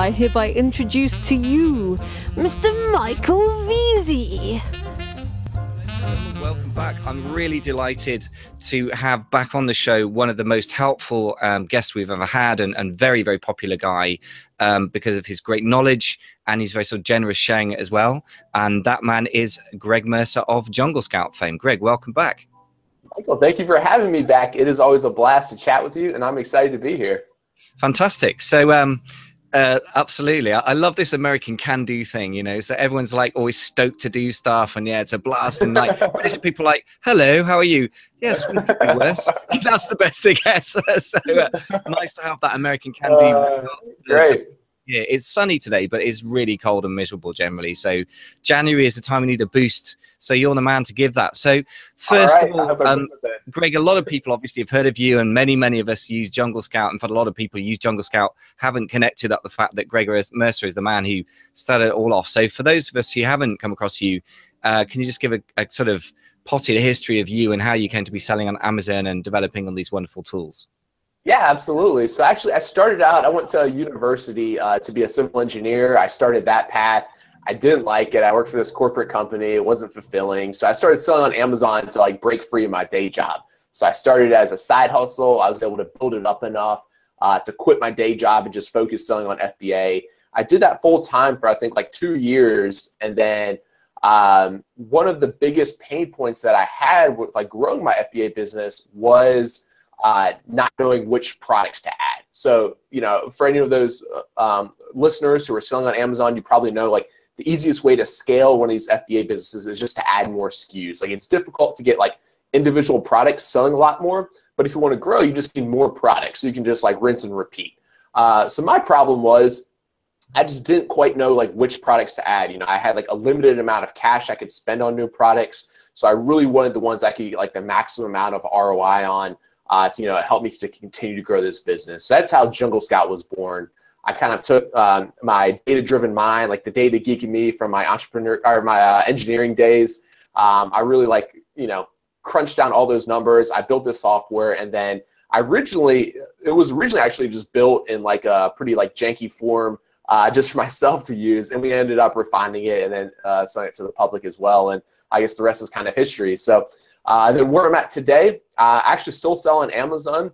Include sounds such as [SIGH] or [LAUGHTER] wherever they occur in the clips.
I hereby introduce to you Mr. Michael Veazey. Welcome back. I'm really delighted to have back on the show one of the most helpful um, guests we've ever had and, and very, very popular guy um, because of his great knowledge and he's very sort of generous sharing it as well. And that man is Greg Mercer of Jungle Scout fame. Greg, welcome back. Michael, thank you for having me back. It is always a blast to chat with you, and I'm excited to be here. Fantastic. So, um, uh, absolutely. I, I, love this American can do thing, you know. So everyone's like always stoked to do stuff, and yeah, it's a blast. And like, [LAUGHS] people like, hello, how are you? Yes, we could be worse. [LAUGHS] That's the best I guess. [LAUGHS] so uh, nice to have that American can do. Uh, great. Yeah, it's sunny today, but it's really cold and miserable generally. So January is the time we need a boost. So you're the man to give that. So first right, of all, um, Greg, a lot of people obviously have heard of you, and many, many of us use Jungle Scout. In fact, a lot of people use Jungle Scout haven't connected up the fact that Greg Mercer is the man who started it all off. So for those of us who haven't come across you, uh, can you just give a, a sort of potted history of you and how you came to be selling on Amazon and developing on these wonderful tools? Yeah, absolutely. So actually, I started out, I went to university uh, to be a civil engineer. I started that path. I didn't like it. I worked for this corporate company. It wasn't fulfilling. So I started selling on Amazon to like break free of my day job. So I started as a side hustle. I was able to build it up enough uh, to quit my day job and just focus selling on FBA. I did that full time for I think like two years, and then um, one of the biggest pain points that I had with like growing my FBA business was uh, not knowing which products to add. So, you know, for any of those uh, um, listeners who are selling on Amazon, you probably know like the easiest way to scale one of these FBA businesses is just to add more SKUs. Like it's difficult to get like individual products selling a lot more, but if you want to grow, you just need more products. So you can just like rinse and repeat. Uh, so my problem was I just didn't quite know like which products to add. You know, I had like a limited amount of cash I could spend on new products. So I really wanted the ones I could get like the maximum amount of ROI on uh, to you know help me to continue to grow this business. So that's how Jungle Scout was born. I kind of took um, my data-driven mind, like the data geek in me from my entrepreneur or my uh, engineering days. Um, I really like you know crunched down all those numbers. I built this software, and then I originally it was originally actually just built in like a pretty like janky form. Uh, just for [LAUGHS] myself to use, and we ended up refining it and then uh, selling it to the public as well. And I guess the rest is kind of history. So uh, then where I'm at today, uh, actually still selling on Amazon.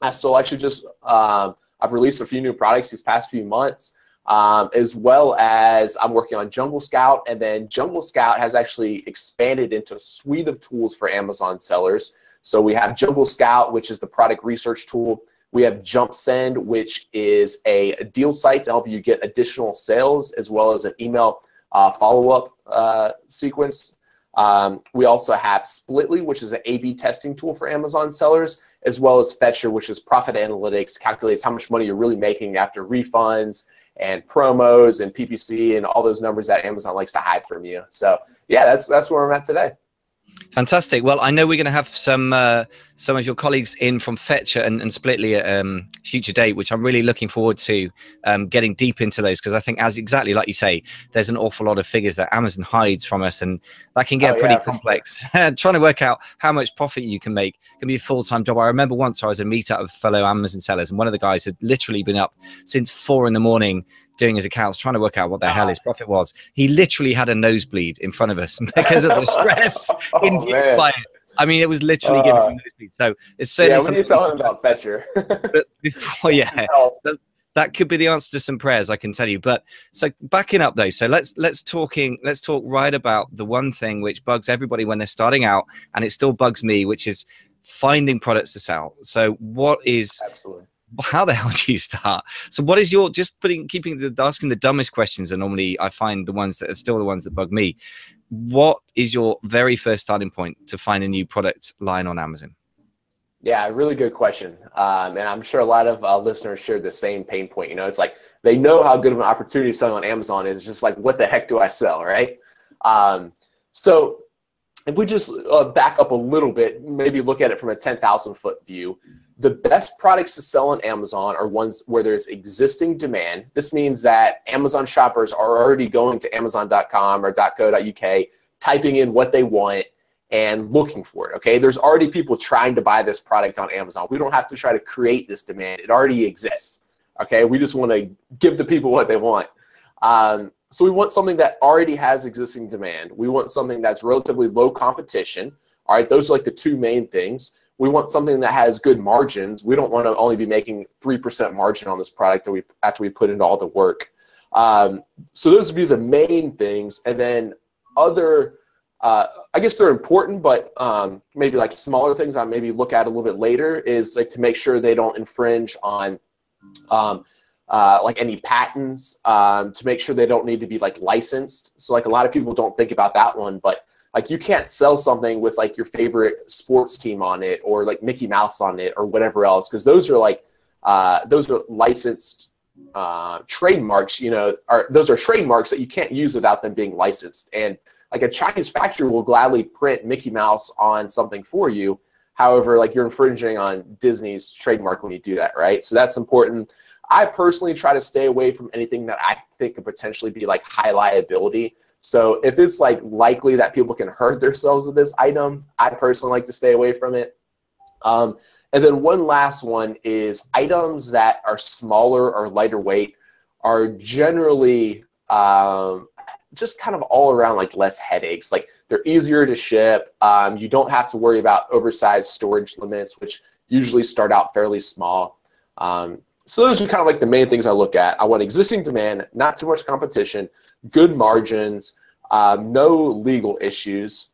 I still actually just um, I've released a few new products these past few months, um, as well as I'm working on Jungle Scout, and then Jungle Scout has actually expanded into a suite of tools for Amazon sellers. So we have Jungle Scout, which is the product research tool. We have JumpSend, which is a deal site to help you get additional sales, as well as an email uh, follow-up uh, sequence um, we also have Splitly, which is an A-B testing tool for Amazon sellers, as well as Fetcher, which is profit analytics, calculates how much money you're really making after refunds and promos and PPC and all those numbers that Amazon likes to hide from you. So yeah, that's that's where I'm at today. Fantastic. Well, I know we're going to have some uh, some of your colleagues in from Fetcher and, and Splitly at um, future date, which I'm really looking forward to um, getting deep into those because I think, as exactly like you say, there's an awful lot of figures that Amazon hides from us, and that can get oh, pretty yeah, complex. [LAUGHS] Trying to work out how much profit you can make can be a full time job. I remember once I was a meetup of fellow Amazon sellers, and one of the guys had literally been up since four in the morning doing his accounts, trying to work out what the hell his profit was. He literally had a nosebleed in front of us [LAUGHS] because of the stress [LAUGHS] oh, induced man. by it. I mean, it was literally uh, giving him nosebleed. So it's certainly yeah. You telling about Fetcher? [LAUGHS] but before, yeah, so that could be the answer to some prayers, I can tell you. But so backing up though, so let's let's talking let's talk right about the one thing which bugs everybody when they're starting out, and it still bugs me, which is finding products to sell. So what is absolutely how the [LAUGHS] hell do you start? So what is your just putting keeping the asking the dumbest questions and normally I find the ones that are still the ones that bug me. What is your very first starting point to find a new product line on Amazon? Yeah, really good question. Um, and I'm sure a lot of uh, listeners share the same pain point. You know, it's like they know how good of an opportunity selling on Amazon is. It's Just like, what the heck do I sell, right? Um, so if we just uh, back up a little bit, maybe look at it from a 10,000 foot view, the best products to sell on Amazon are ones where there's existing demand. This means that Amazon shoppers are already going to Amazon.com or .co.uk, typing in what they want and looking for it. Okay, there's already people trying to buy this product on Amazon. We don't have to try to create this demand; it already exists. Okay, we just want to give the people what they want. Um, so we want something that already has existing demand. We want something that's relatively low competition. All right, those are like the two main things. We want something that has good margins. We don't want to only be making 3% margin on this product that we, after we put into all the work. Um, so those would be the main things. And then other, uh, I guess they're important, but um, maybe like smaller things I maybe look at a little bit later is like to make sure they don't infringe on um, uh, like any patents, um, to make sure they don't need to be like licensed. So like a lot of people don't think about that one, but like you can't sell something with like your favorite sports team on it or like Mickey Mouse on it or whatever else because those are like uh, those are licensed uh, trademarks. You know, are those are trademarks that you can't use without them being licensed. And like a Chinese factory will gladly print Mickey Mouse on something for you. However, like you're infringing on Disney's trademark when you do that, right? So that's important. I personally try to stay away from anything that I think could potentially be like high liability. So if it's like likely that people can hurt themselves with this item, I personally like to stay away from it. Um, and then one last one is items that are smaller or lighter weight are generally um, just kind of all around like less headaches. Like they're easier to ship. Um, you don't have to worry about oversized storage limits, which usually start out fairly small. Um, so those are kind of like the main things I look at. I want existing demand, not too much competition, good margins, um, no legal issues,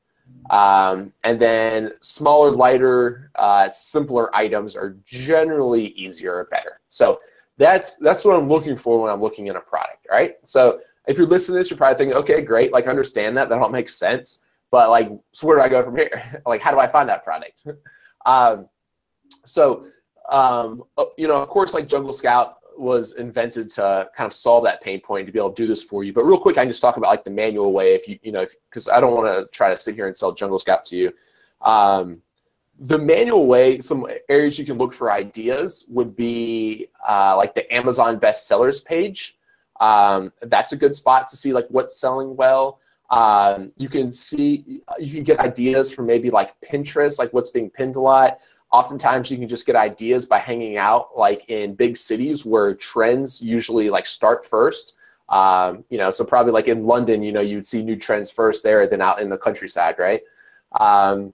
um, and then smaller, lighter, uh, simpler items are generally easier or better. So that's that's what I'm looking for when I'm looking at a product, right? So if you're listening to this, you're probably thinking, okay, great, like understand that, that all makes sense, but like, so where do I go from here? [LAUGHS] like, how do I find that product? [LAUGHS] um, so um, uh, you know, of course, like Jungle Scout was invented to kind of solve that pain point to be able to do this for you. But real quick, I can just talk about like the manual way. If you, you know, because I don't want to try to sit here and sell Jungle Scout to you. Um, the manual way, some areas you can look for ideas would be uh, like the Amazon bestsellers page. Um, that's a good spot to see like what's selling well. Um, you can see, you can get ideas from maybe like Pinterest, like what's being pinned a lot oftentimes you can just get ideas by hanging out like in big cities where trends usually like start first. Um, you know so probably like in london you know you'd see new trends first there than out in the countryside right? Um,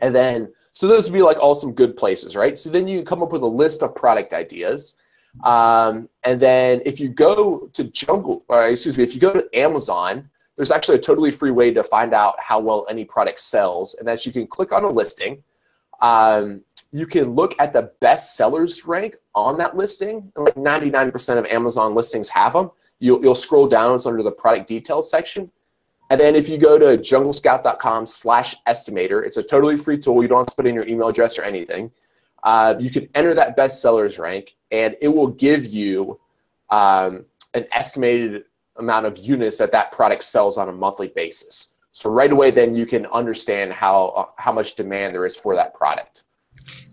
and then so those would be like all some good places right? So then you can come up with a list of product ideas. Um, and then if you go to jungle or excuse me if you go to amazon there's actually a totally free way to find out how well any product sells. And that's you can click on a listing um, you can look at the best sellers rank on that listing. Like 99% of Amazon listings have them. You'll, you'll scroll down, it's under the product details section. And then if you go to junglescout.com slash estimator, it's a totally free tool. You don't have to put in your email address or anything. Uh, you can enter that best sellers rank and it will give you um, an estimated amount of units that that product sells on a monthly basis. So right away, then you can understand how uh, how much demand there is for that product.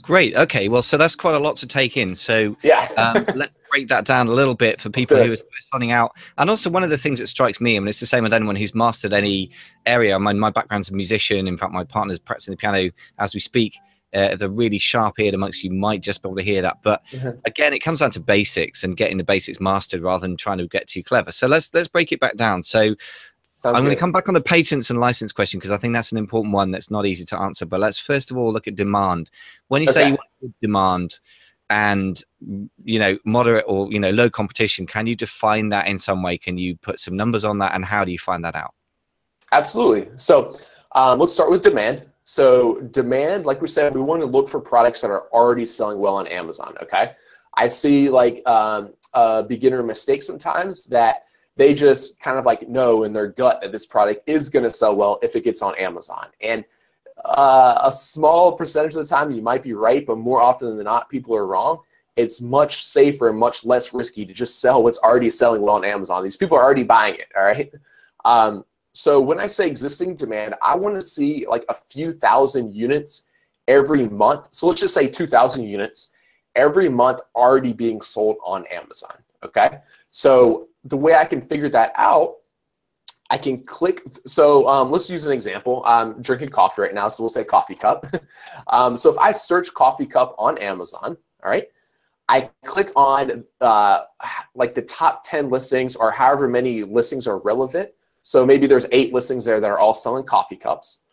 Great. Okay. Well, so that's quite a lot to take in. So yeah, um, [LAUGHS] let's break that down a little bit for people who are starting out. And also, one of the things that strikes me, I mean, it's the same with anyone who's mastered any area. I mean, my background's a musician. In fact, my partner's practicing the piano as we speak. Uh, the really sharp eared amongst you might just be able to hear that. But mm-hmm. again, it comes down to basics and getting the basics mastered rather than trying to get too clever. So let's let's break it back down. So Sounds I'm going to come back on the patents and license question because I think that's an important one that's not easy to answer. But let's first of all look at demand. When you okay. say you want demand and you know moderate or you know low competition, can you define that in some way? Can you put some numbers on that, and how do you find that out? Absolutely. So um, let's start with demand. So demand, like we said, we want to look for products that are already selling well on Amazon. Okay, I see like um, a beginner mistake sometimes that they just kind of like know in their gut that this product is going to sell well if it gets on Amazon. And uh, a small percentage of the time you might be right, but more often than not, people are wrong. It's much safer and much less risky to just sell what's already selling well on Amazon. These people are already buying it, all right? Um, so when I say existing demand, I want to see like a few thousand units every month. So let's just say 2,000 units every month already being sold on Amazon, okay? So the way I can figure that out, I can click. So um, let's use an example. I'm drinking coffee right now, so we'll say coffee cup. [LAUGHS] um, so if I search coffee cup on Amazon, all right, I click on uh, like the top 10 listings or however many listings are relevant. So maybe there's eight listings there that are all selling coffee cups.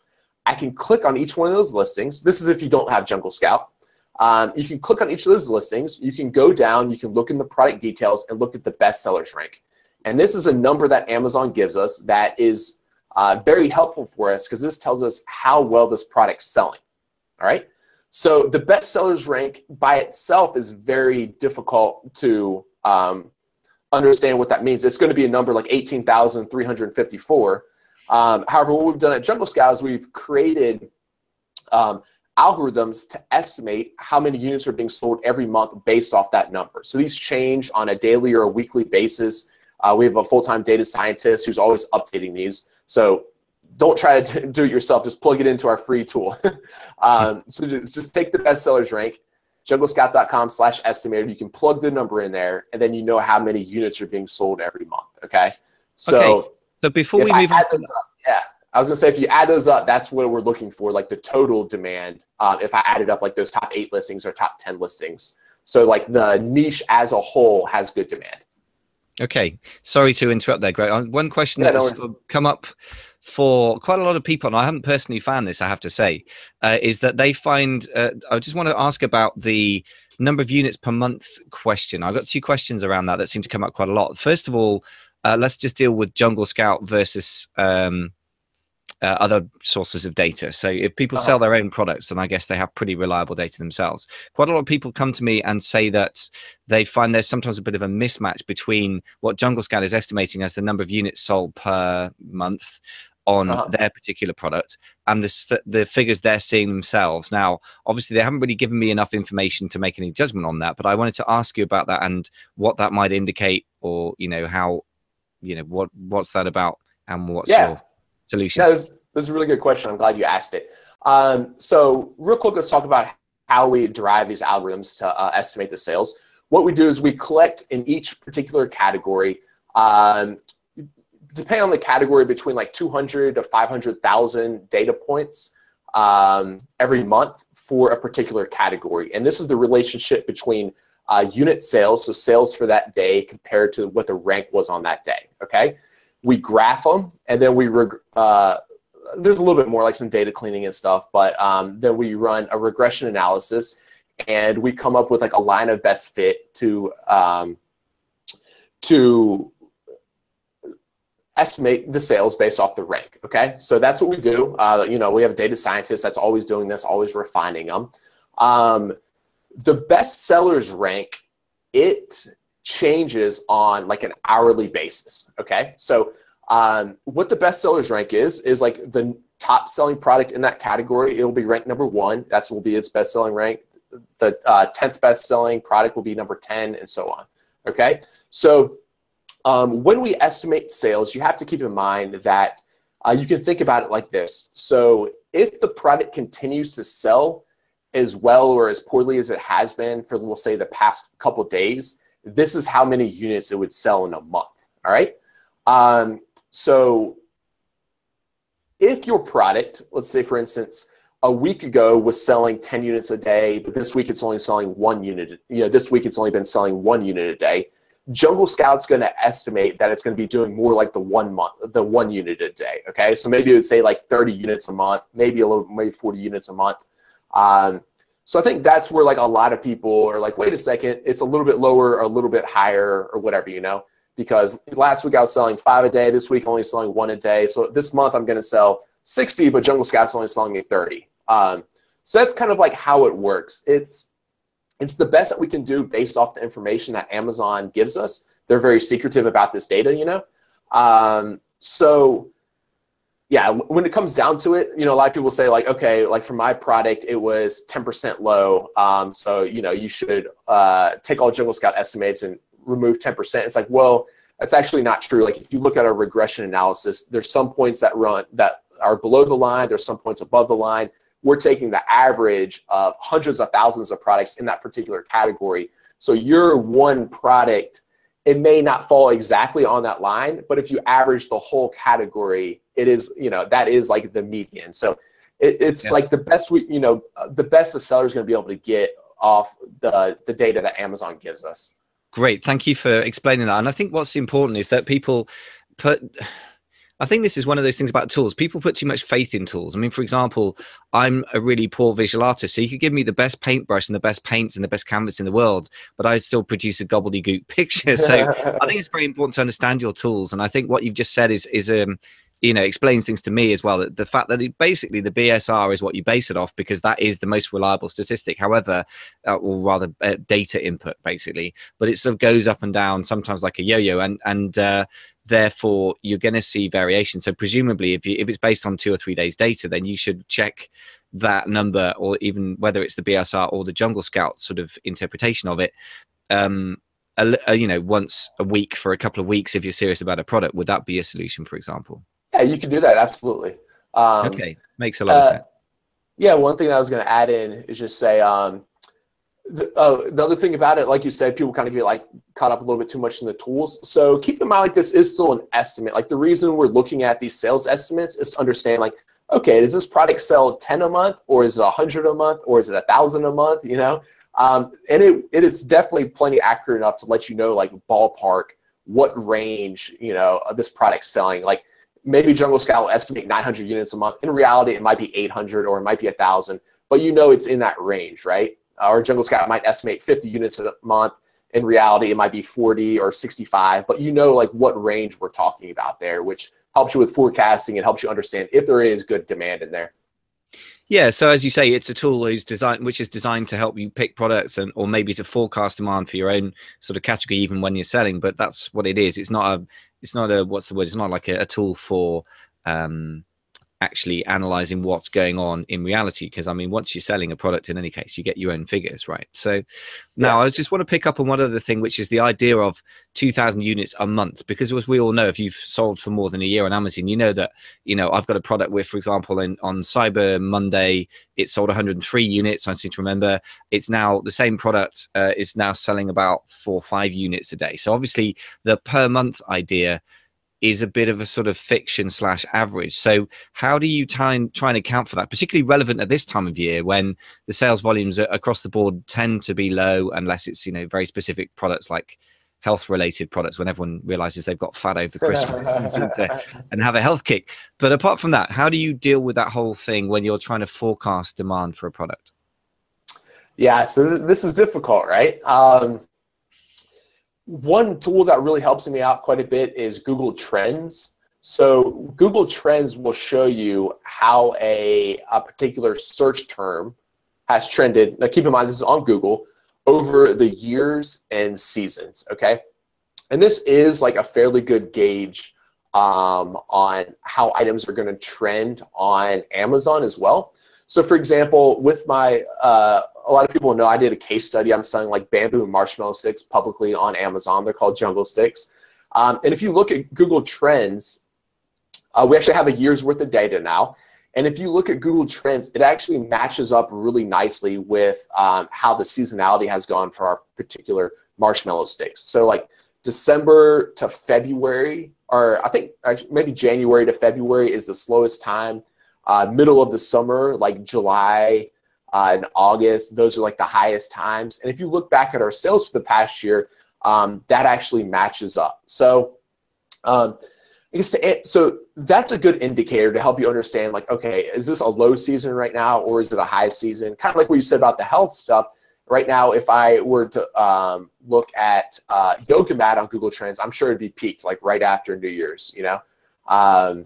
I can click on each one of those listings. This is if you don't have Jungle Scout. Um, you can click on each of those listings. You can go down, you can look in the product details and look at the best sellers rank. And this is a number that Amazon gives us that is uh, very helpful for us because this tells us how well this product's selling. All right. So the best sellers rank by itself is very difficult to um, understand what that means. It's going to be a number like 18,354. Um, however, what we've done at Jungle Scout is we've created um, algorithms to estimate how many units are being sold every month based off that number. So these change on a daily or a weekly basis. Uh, we have a full-time data scientist who's always updating these. So don't try to [LAUGHS] do it yourself. Just plug it into our free tool. [LAUGHS] um, so just, just take the bestsellers rank, junglescout.com slash estimator. You can plug the number in there, and then you know how many units are being sold every month. Okay. So, okay. so before we move on, up, yeah, I was gonna say if you add those up, that's what we're looking for, like the total demand. Um, if I added up like those top eight listings or top ten listings, so like the niche as a whole has good demand. Okay, sorry to interrupt there, Greg. Uh, one question yeah, that's no come up for quite a lot of people, and I haven't personally found this, I have to say, uh, is that they find. Uh, I just want to ask about the number of units per month question. I've got two questions around that that seem to come up quite a lot. First of all, uh, let's just deal with Jungle Scout versus um, uh, other sources of data. So if people uh-huh. sell their own products, then I guess they have pretty reliable data themselves. Quite a lot of people come to me and say that they find there's sometimes a bit of a mismatch between what Jungle Scout is estimating as the number of units sold per month on uh-huh. their particular product and the, the figures they're seeing themselves. Now, obviously, they haven't really given me enough information to make any judgment on that, but I wanted to ask you about that and what that might indicate, or you know how, you know what what's that about, and what's yeah. your solution? This, this is a really good question. I'm glad you asked it. Um, so, real quick, let's talk about how we derive these algorithms to uh, estimate the sales. What we do is we collect in each particular category, um, depending on the category, between like 200 to 500,000 data points um, every month for a particular category. And this is the relationship between uh, unit sales, so sales for that day compared to what the rank was on that day. Okay we graph them, and then we uh, there's a little bit more like some data cleaning and stuff, but um, then we run a regression analysis, and we come up with like a line of best fit to um, to estimate the sales based off the rank. Okay, so that's what we do. Uh, you know, we have a data scientist that's always doing this, always refining them. Um, the best sellers rank it changes on like an hourly basis. Okay, so um, what the best sellers rank is is like the top selling product in that category. It'll be ranked number one. That's will be its best selling rank. The uh, tenth best selling product will be number ten, and so on. Okay, so um, when we estimate sales, you have to keep in mind that uh, you can think about it like this. So if the product continues to sell as well or as poorly as it has been for, we'll say, the past couple days, this is how many units it would sell in a month. All right. Um, so if your product, let's say for instance, a week ago was selling 10 units a day, but this week it's only selling one unit, you know, this week it's only been selling one unit a day. Jungle Scout's going to estimate that it's going to be doing more like the one month, the one unit a day. Okay, so maybe it would say like 30 units a month, maybe a little, maybe 40 units a month. Um, so I think that's where like a lot of people are like, wait a second, it's a little bit lower or a little bit higher or whatever, you know, because last week I was selling five a day, this week only selling one a day. So this month I'm going to sell 60, but Jungle Scout's only selling me 30. Um, so that's kind of like how it works. It's it's the best that we can do based off the information that Amazon gives us. They're very secretive about this data, you know. Um, so yeah, when it comes down to it, you know, a lot of people say like, okay, like for my product, it was 10% low. Um, so, you know, you should uh, take all Jungle Scout estimates and remove 10%. It's like, well, that's actually not true. Like if you look at our regression analysis, there's some points that run that are below the line. There's some points above the line. We're taking the average of hundreds of thousands of products in that particular category. So your one product it may not fall exactly on that line, but if you average the whole category, it is, you know, that is like the median. So it, it's yeah. like the best we, you know, the best the seller is going to be able to get off the the data that Amazon gives us. Great, thank you for explaining that. And I think what's important is that people put I think this is one of those things about tools. People put too much faith in tools. I mean, for example, I'm a really poor visual artist, so you could give me the best paintbrush and the best paints and the best canvas in the world, but I'd still produce a gobbledygook picture. [LAUGHS] So I think it's very important to understand your tools. And I think what you've just said is is um you know explains things to me as well the fact that it, basically the bsr is what you base it off because that is the most reliable statistic. However uh, or rather uh, data input basically. But it sort of goes up and down sometimes like a yo-yo and and uh, therefore you're going to see variation. So presumably if, you, if it's based on two or three days data then you should check that number or even whether it's the bsr or the jungle scout sort of interpretation of it um, a, a, you know once a week for a couple of weeks if you're serious about a product. Would that be a solution for example yeah, you can do that absolutely. Um, okay, makes a lot uh, of sense. Yeah, one thing I was going to add in is just say um, the, uh, the other thing about it, like you said, people kind of get like caught up a little bit too much in the tools. So keep in mind, like this is still an estimate. Like the reason we're looking at these sales estimates is to understand, like, okay, does this product sell ten a month, or is it a hundred a month, or is it a thousand a month? You know, um, and it, it it's definitely plenty accurate enough to let you know, like ballpark, what range you know this product's selling. Like maybe Jungle Scout will estimate 900 units a month. In reality, it might be 800 or it might be 1,000, but you know it's in that range, right? Uh, or Jungle Scout might estimate 50 units a month. In reality, it might be 40 or 65, but you know like what range we're talking about there, which helps you with forecasting and helps you understand if there is good demand in there. Yeah, so as you say, it's a tool which is designed to help you pick products and, or maybe to forecast demand for your own sort of category, even when you're selling. But that's what it is. It's not a, it's not a, what's the word? It's not like a, a tool for um, actually analyzing what's going on in reality because i mean once you're selling a product in any case you get your own figures right? So now yeah. i just want to pick up on one other thing which is the idea of 2000 units a month because as we all know if you've sold for more than a year on amazon you know that you know i've got a product where for example in, on cyber monday it sold 103 units i seem to remember. It's now the same product uh, is now selling about four or five units a day. So obviously the per month idea is a bit of a sort of fiction slash average. So how do you try and try and account for that, particularly relevant at this time of year when the sales volumes across the board tend to be low unless it's you know very specific products like health related products when everyone realizes they've got fat over Christmas and, [LAUGHS] and have a health kick. But apart from that, how do you deal with that whole thing when you're trying to forecast demand for a product? Yeah, so this is difficult, right? Um, one tool that really helps me out quite a bit is Google Trends. So Google Trends will show you how a, a particular search term has trended. Now keep in mind this is on Google over the years and seasons, okay? And this is like a fairly good gauge um, on how items are going to trend on Amazon as well. So for example, with my uh, a lot of people know I did a case study. I'm selling like bamboo marshmallow sticks publicly on Amazon. They're called jungle stix. Um, and if you look at Google Trends, uh, we actually have a year's worth of data now. And if you look at Google Trends, it actually matches up really nicely with um, how the seasonality has gone for our particular marshmallow sticks. So like December to February, or I think maybe January to February is the slowest time. Uh, middle of the summer, like July uh, in August. Those are like the highest times. And if you look back at our sales for the past year, um, that actually matches up. So, um, I guess to, so that's a good indicator to help you understand like, okay, is this a low season right now or is it a high season? Kind of like what you said about the health stuff. Right now, if I were to um, look at uh, yoga mat on Google Trends, I'm sure it'd be peaked like right after New Year's, you know? Um,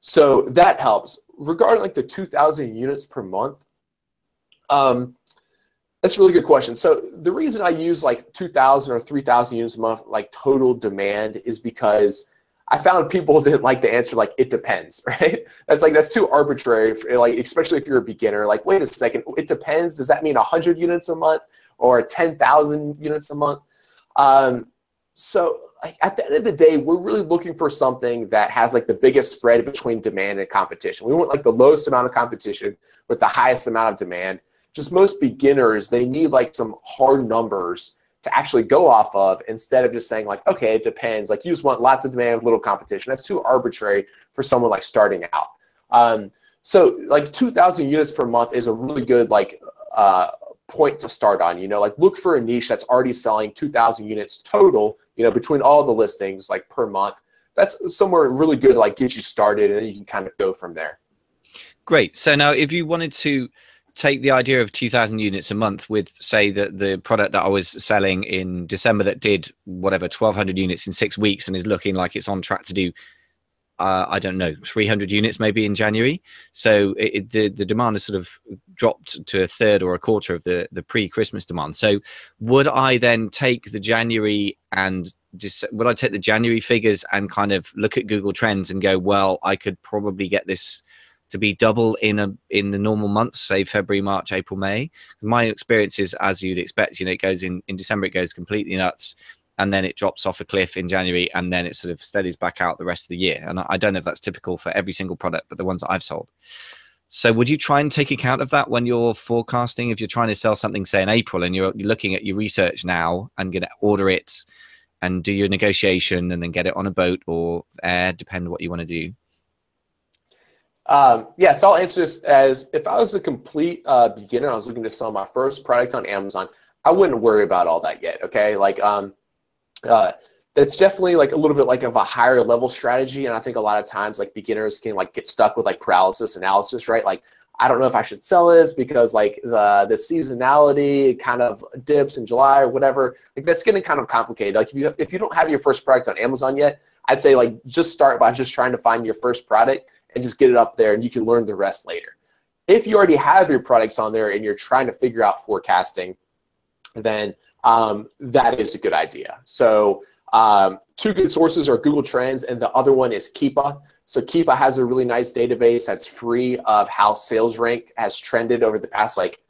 so that helps. Regarding like the 2,000 units per month, um, that's a really good question. So the reason I use like 2,000 or 3,000 units a month, like total demand, is because I found people [LAUGHS] didn't like the answer like it depends, [LAUGHS] right? That's like that's too arbitrary, for, like especially if you're a beginner. Like, wait a second, it depends. Does that mean 100 units a month or 10,000 units a month? Um, so at the end of the day, we're really looking for something that has like the biggest spread between demand and competition. We want like the lowest amount of competition with the highest amount of demand just most beginners, they need like some hard numbers to actually go off of instead of just saying like, okay, it depends. Like you just want lots of demand with little competition. That's too arbitrary for someone like starting out. Um, so like 2,000 units per month is a really good like uh, point to start on. You know, like look for a niche that's already selling 2,000 units total. You know, between all the listings, like per month. That's somewhere really good, like get you started, and then you can kind of go from there. Great. So now, if you wanted to take the idea of 2000 units a month with say that the product that i was selling in december that did whatever 1200 units in six weeks and is looking like it's on track to do uh, i don't know 300 units maybe in january. So it, it, the, the demand has sort of dropped to a third or a quarter of the, the pre-christmas demand. So would i then take the january and just would i take the january figures and kind of look at google trends and go well i could probably get this to be double in a in the normal months, say February, March, April, May. My experience is as you'd expect, you know, it goes in in December, it goes completely nuts, and then it drops off a cliff in January, and then it sort of steadies back out the rest of the year. And I don't know if that's typical for every single product, but the ones that I've sold. So would you try and take account of that when you're forecasting? If you're trying to sell something, say in April, and you're, looking at your research now and going to order it and do your negotiation and then get it on a boat or air, depend what you want to do. Um, yeah, so I'll answer this as if I was a complete uh, beginner, I was looking to sell my first product on Amazon, I wouldn't worry about all that yet. Okay, like um, uh, that's definitely like a little bit like of a higher level strategy, and I think a lot of times like beginners can like get stuck with like paralysis analysis, right? Like I don't know if I should sell this because like the the seasonality kind of dips in July or whatever. Like that's getting kind of complicated. Like if you if you don't have your first product on Amazon yet, I'd say like just start by just trying to find your first product and just get it up there and you can learn the rest later. If you already have your products on there and you're trying to figure out forecasting, then um, that is a good idea. So um, two good sources are Google Trends and the other one is Keepa. So Keepa has a really nice database that's free of how sales rank has trended over the past like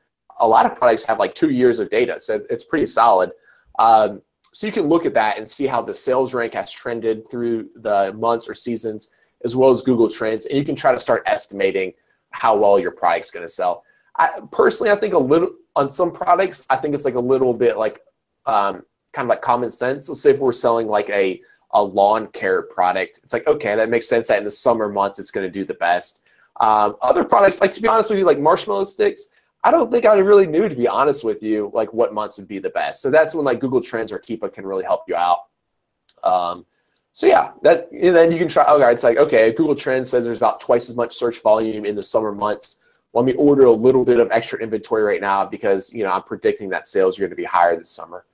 a lot of products have like two years of data, so it's pretty solid. Um, so you can look at that and see how the sales rank has trended through the months or seasons as well as Google Trends, and you can try to start estimating how well your product's going to sell. I, personally, I think a little on some products, I think it's like a little bit like um, kind of like common sense. Let's say if we're selling like a a lawn care product, it's like okay, that makes sense that in the summer months it's going to do the best. Um, other products, like to be honest with you, like marshmallow sticks, I don't think I really knew to be honest with you, like what months would be the best. So that's when like Google Trends or Keepa can really help you out. Um, so yeah, that and then you can try. Okay, it's like okay, Google Trends says there's about twice as much search volume in the summer months. Let me order a little bit of extra inventory right now because you know I'm predicting that sales are going to be higher this summer.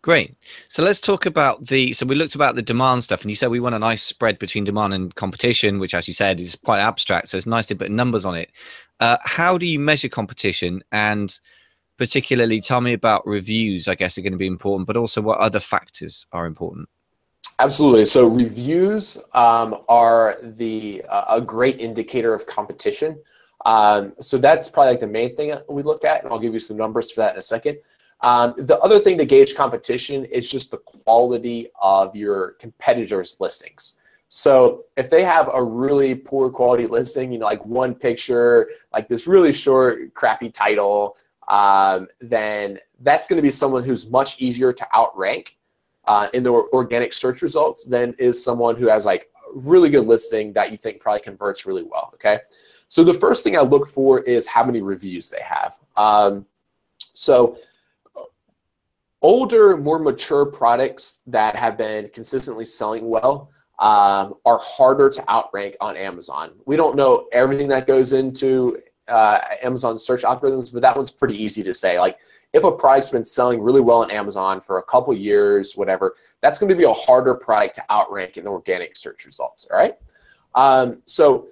Great. So let's talk about the. So we looked about the demand stuff, and you said we want a nice spread between demand and competition, which, as you said, is quite abstract. So it's nice to put numbers on it. Uh, how do you measure competition? And particularly, tell me about reviews. I guess are going to be important, but also what other factors are important. Absolutely. So reviews um, are the uh, a great indicator of competition. Um, so that's probably like the main thing we look at, and I'll give you some numbers for that in a second. Um, the other thing to gauge competition is just the quality of your competitors' listings. So if they have a really poor quality listing, you know, like one picture, like this really short, crappy title, um, then that's going to be someone who's much easier to outrank uh, in the organic search results than is someone who has like really good listing that you think probably converts really well. Okay. So the first thing I look for is how many reviews they have. Um, so older, more mature products that have been consistently selling well um, are harder to outrank on Amazon. We don't know everything that goes into uh, Amazon search algorithms, but that one's pretty easy to say. Like if a product's been selling really well on Amazon for a couple years, whatever, that's going to be a harder product to outrank in the organic search results. All right. Um, so,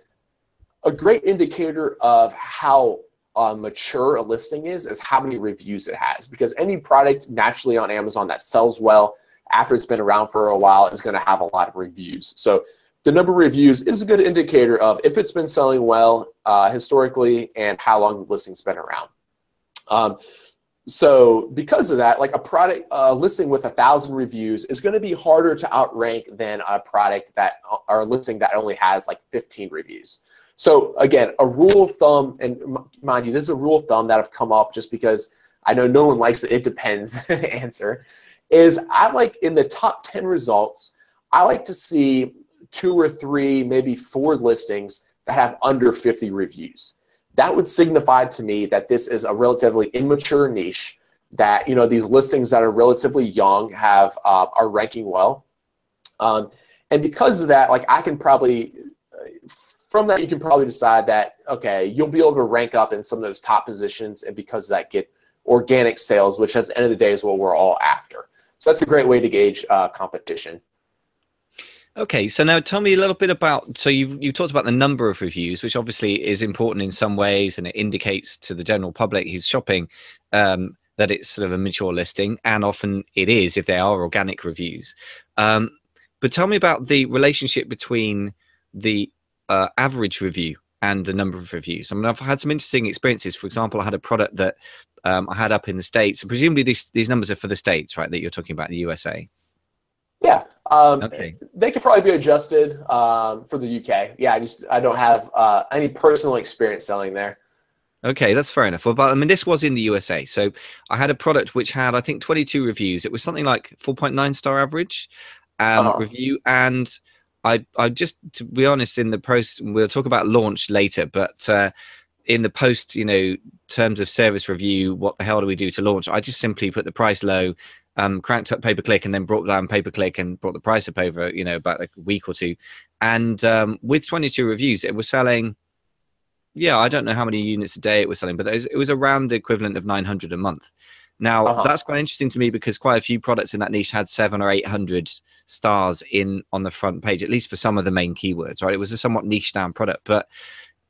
a great indicator of how uh, mature a listing is is how many reviews it has, because any product naturally on Amazon that sells well after it's been around for a while is going to have a lot of reviews. So, the number of reviews is a good indicator of if it's been selling well uh, historically and how long the listing's been around. Um, so because of that, like a product uh, listing with a thousand reviews is going to be harder to outrank than a product that or a listing that only has like 15 reviews. So again, a rule of thumb, and mind you, this is a rule of thumb that have come up just because I know no one likes the "it depends" [LAUGHS] answer. Is I like in the top 10 results, I like to see two or three, maybe four listings that have under 50 reviews that would signify to me that this is a relatively immature niche. That you know these listings that are relatively young have uh, are ranking well, um, and because of that, like I can probably from that you can probably decide that okay you'll be able to rank up in some of those top positions, and because of that get organic sales, which at the end of the day is what we're all after. So that's a great way to gauge uh, competition. Okay, so now tell me a little bit about. So you've you've talked about the number of reviews, which obviously is important in some ways, and it indicates to the general public who's shopping um, that it's sort of a mature listing, and often it is if they are organic reviews. Um, but tell me about the relationship between the uh, average review and the number of reviews. I mean, I've had some interesting experiences. For example, I had a product that um, I had up in the states, presumably these these numbers are for the states, right? That you're talking about in the USA. Yeah. Um, okay. They could probably be adjusted um, for the UK. Yeah, I just I don't have uh, any personal experience selling there. Okay, that's fair enough. Well, but I mean, this was in the USA, so I had a product which had I think 22 reviews. It was something like 4.9 star average um, uh-huh. review, and I I just to be honest, in the post we'll talk about launch later, but uh, in the post, you know, terms of service review, what the hell do we do to launch? I just simply put the price low um, cranked up pay per click and then brought down pay per click and brought the price up over you know about a week or two and um, with 22 reviews it was selling yeah i don't know how many units a day it was selling but it was, it was around the equivalent of 900 a month now uh-huh. that's quite interesting to me because quite a few products in that niche had seven or eight hundred stars in on the front page at least for some of the main keywords right it was a somewhat niche down product but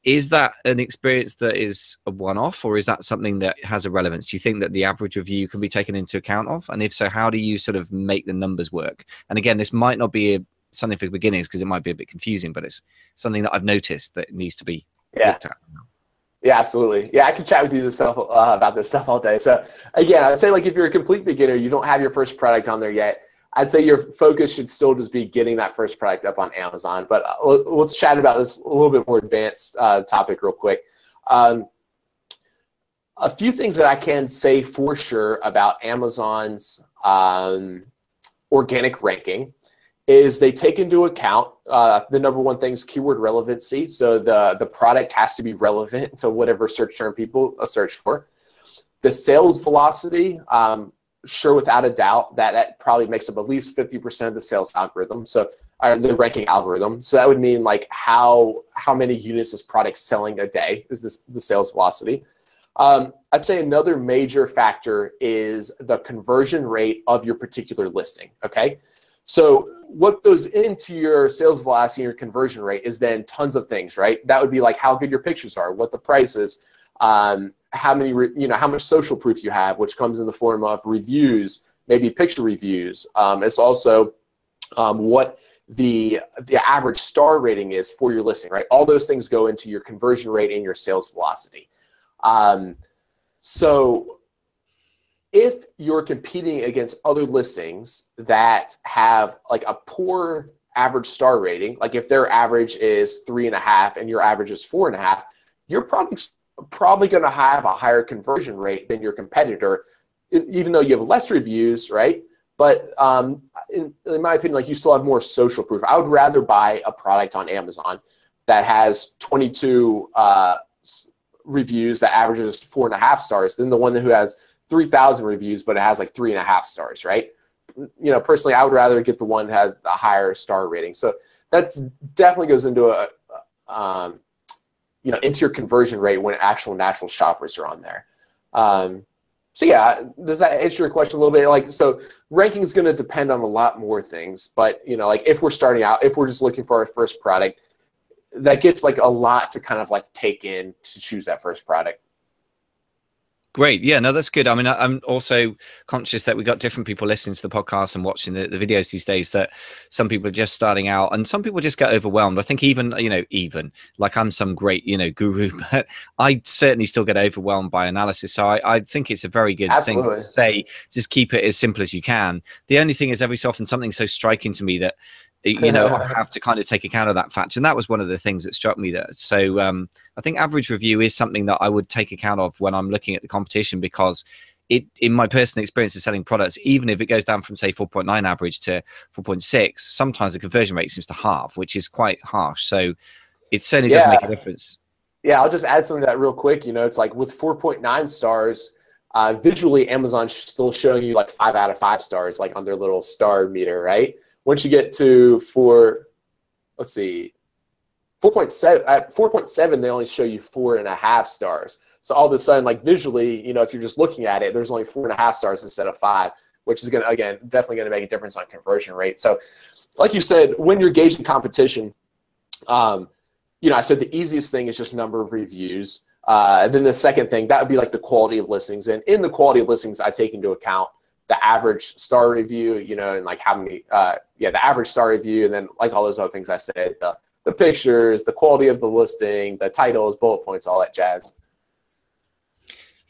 is that an experience that is a one-off or is that something that has a relevance do you think that the average review can be taken into account of and if so how do you sort of make the numbers work and again this might not be a, something for beginners because it might be a bit confusing but it's something that i've noticed that needs to be yeah. looked at yeah, absolutely. Yeah, I can chat with you this stuff uh, about this stuff all day. So again, I'd say like if you're a complete beginner, you don't have your first product on there yet. I'd say your focus should still just be getting that first product up on Amazon. But uh, let's chat about this a little bit more advanced uh, topic real quick. Um, a few things that I can say for sure about Amazon's um, organic ranking is they take into account uh, the number one thing is keyword relevancy. So the, the product has to be relevant to whatever search term people uh, search for. The sales velocity, um, sure without a doubt that that probably makes up at least 50% of the sales algorithm so or the ranking algorithm. So that would mean like how how many units this product selling a day is this the sales velocity. Um, i'd say another major factor is the conversion rate of your particular listing okay? So what goes into your sales velocity and your conversion rate is then tons of things right? That would be like how good your pictures are what the price is um, how many you know how much social proof you have, which comes in the form of reviews, maybe picture reviews. Um, it's also um, what the the average star rating is for your listing, right? All those things go into your conversion rate and your sales velocity. Um, so if you're competing against other listings that have like a poor average star rating, like if their average is three and a half and your average is four and a half, your product's probably going to have a higher conversion rate than your competitor, even though you have less reviews, right? But um, in, in, my opinion, like you still have more social proof. I would rather buy a product on Amazon that has 22 uh, reviews that averages four and a half stars than the one who has 3,000 reviews but it has like three and a half stars, right? You know, personally, I would rather get the one that has a higher star rating. So that's definitely goes into a um, you know into your conversion rate when actual natural shoppers are on there. Um, so yeah, does that answer your question a little bit? Like, so ranking is going to depend on a lot more things, but you know, like if we're starting out, if we're just looking for our first product, that gets like a lot to kind of like take in to choose that first product. Great. Yeah, no, that's good. I mean, I, am also conscious that we've got different people listening to the podcast and watching the, the videos these days that some people are just starting out and some people just get overwhelmed. I think even, you know, even like I'm some great, you know, guru, [LAUGHS] but I certainly still get overwhelmed by analysis. So I, I think it's a very good Absolutely. thing to say, just keep it as simple as you can. The only thing is every so often something so striking to me that you know i have to kind of take account of that fact and that was one of the things that struck me there so um, i think average review is something that i would take account of when i'm looking at the competition because it in my personal experience of selling products even if it goes down from say 4.9 average to 4.6 sometimes the conversion rate seems to halve which is quite harsh so it certainly yeah. does make a difference Yeah, I'll just add something to that real quick. You know, it's like with 4.9 stars, uh, visually Amazon's still showing you like five out of five stars, like on their little star meter, right? Once you get to four, let's see, 4.7 at 4.7 they only show you four and a half stars. So all of a sudden, like visually, you know, if you're just looking at it, there's only four and a half stars instead of five, which is gonna again definitely gonna make a difference on conversion rate. So, like you said, when you're gauging competition, um, you know, I said the easiest thing is just number of reviews. Uh, and then the second thing that would be like the quality of listings, and in the quality of listings, I take into account the average star review, you know, and like how many, uh, yeah, the average star review, and then like all those other things I said, the the pictures, the quality of the listing, the titles, bullet points, all that jazz.